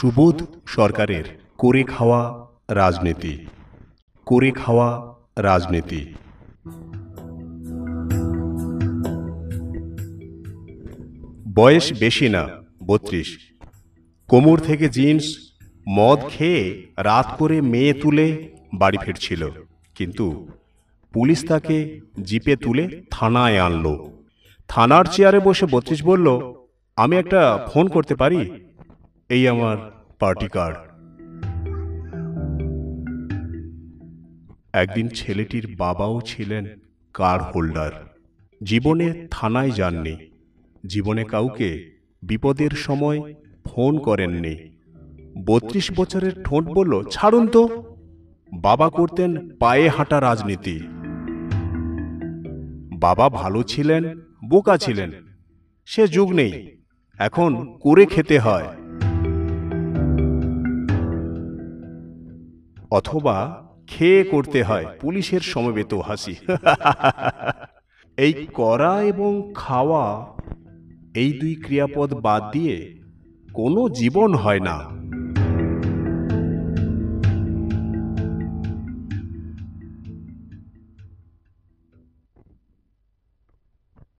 সুবোধ সরকারের করে খাওয়া রাজনীতি। করে খাওয়া রাজনীতি। বয়স বেশি না, বত্রিশ। কোমর থেকে জিন্স, মদ খেয়ে রাত করে মেয়ে তুলে বাড়ি ফিরছিল। কিন্তু পুলিশ তাকে জিপে তুলে থানায় আনলো। থানার চেয়ারে বসে বত্রিশ বলল, আমি একটা ফোন করতে পারি? এই আমার পার্টি কার্ড একদিন ছেলেটির বাবাও ছিলেন কার হোল্ডার জীবনে থানায় যাননি। জীবনে কাউকে বিপদের সময় ফোন করেননি। বত্রিশ বছরের ঠোঁট বলল, ছাড়ুন তো। বাবা করতেন পায়ে হাঁটা রাজনীতি। বাবা ভালো ছিলেন, বোকা ছিলেন। সে যুগ নেই। এখন করে খেতে হয়। অথবা খেয়ে করতে হয় পুলিশের সমবেত হাসি। এই করা এবং খাওয়া, এই দুই ক্রিয়াপদ বাদ দিয়ে কোনো জীবন হয় না।